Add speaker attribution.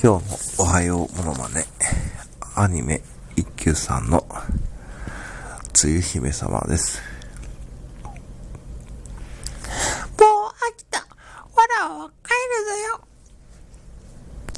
Speaker 1: 今日もおはようものまね、アニメ一休さんの、つゆ姫様です。もう飽きた。わらわ